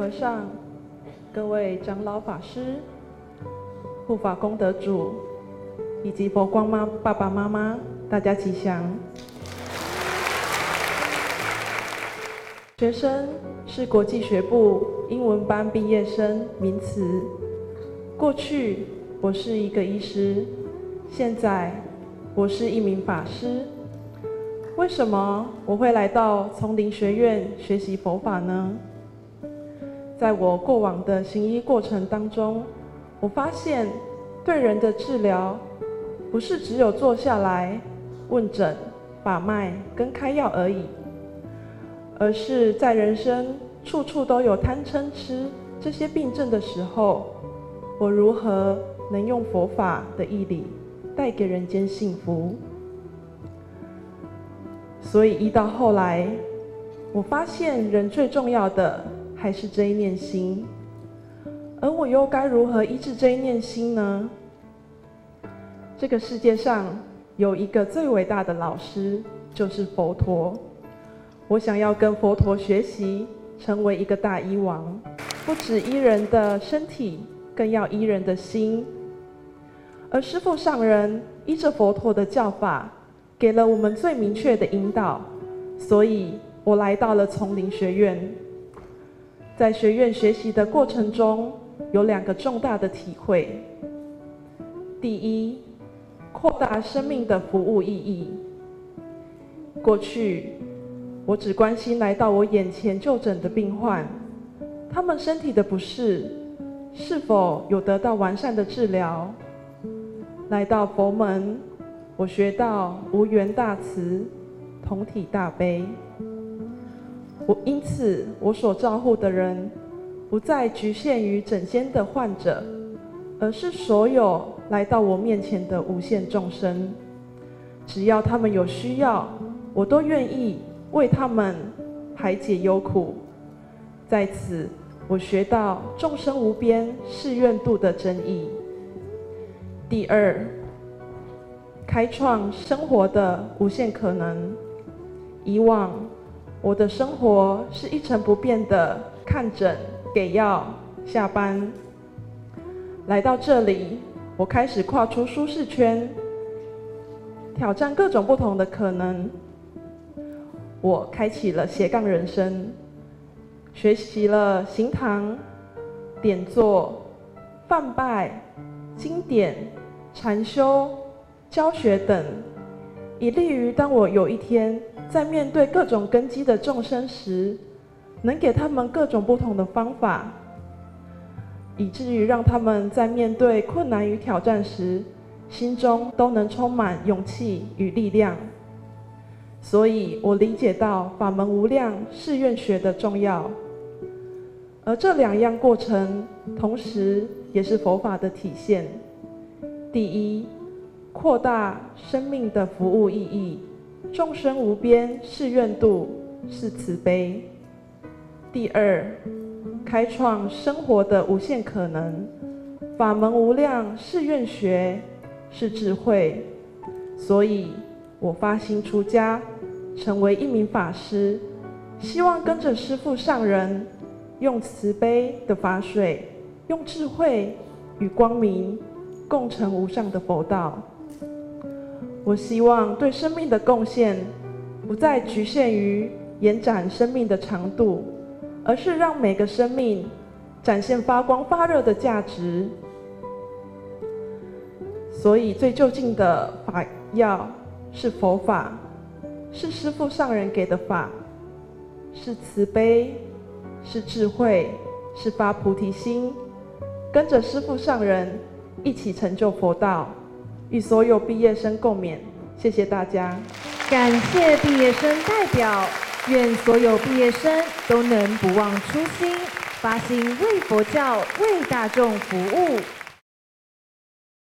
和尚、各位长老法师、护法功德主，以及佛光妈爸爸妈妈，大家吉祥。学生是国际学部英文班毕业生，名词。过去我是一个医师，现在我是一名法师。为什么我会来到丛林学院学习佛法呢？在我过往的行医过程当中，我发现对人的治疗不是只有坐下来问诊、把脉跟开药而已。而是在人生处处都有贪嗔痴这些病症的时候，我如何能用佛法的义理带给人间幸福？所以一到后来，我发现人最重要的还是这一念心，而我又该如何医治这一念心呢？这个世界上有一个最伟大的老师，就是佛陀。我想要跟佛陀学习，成为一个大医王，不止医人的身体，更要医人的心。而师父上人依着佛陀的教法，给了我们最明确的引导，所以我来到了丛林学院。在学院学习的过程中，有两个重大的体会：第一，扩大生命的服务意义。过去。我只关心来到我眼前就诊的病患，他们身体的不适是否有得到完善的治疗。来到佛门，我学到无缘大慈，同体大悲。因此，我所照顾的人不再局限于整间的患者，而是所有来到我面前的无限众生。只要他们有需要，我都愿意。为他们排解忧苦，在此我学到众生无边誓愿度的真意。第二，开创生活的无限可能。以往我的生活是一成不变的看诊、给药、下班。来到这里，我开始跨出舒适圈，挑战各种不同的可能。我开启了斜杠人生，学习了行堂、点坐、泛拜、经典、禅修、教学等，以利于当我有一天在面对各种根基的众生时，能给他们各种不同的方法，以至于让他们在面对困难与挑战时，心中都能充满勇气与力量。所以我理解到法门无量誓愿学的重要，而这两样过程，同时也是佛法的体现。第一，扩大生命的服务意义，众生无边誓愿度是慈悲；第二，开创生活的无限可能，法门无量誓愿学是智慧。所以。我发心出家，成为一名法师，希望跟着师父上人，用慈悲的法水，用智慧与光明，共成无上的佛道。我希望对生命的贡献，不再局限于延展生命的长度，而是让每个生命展现发光发热的价值。所以最就近的法要。是佛法，是师父上人给的法，是慈悲，是智慧，是发菩提心，跟着师父上人一起成就佛道，与所有毕业生共勉。谢谢大家，感谢毕业生代表，愿所有毕业生都能不忘初心，发心为佛教、为大众服务。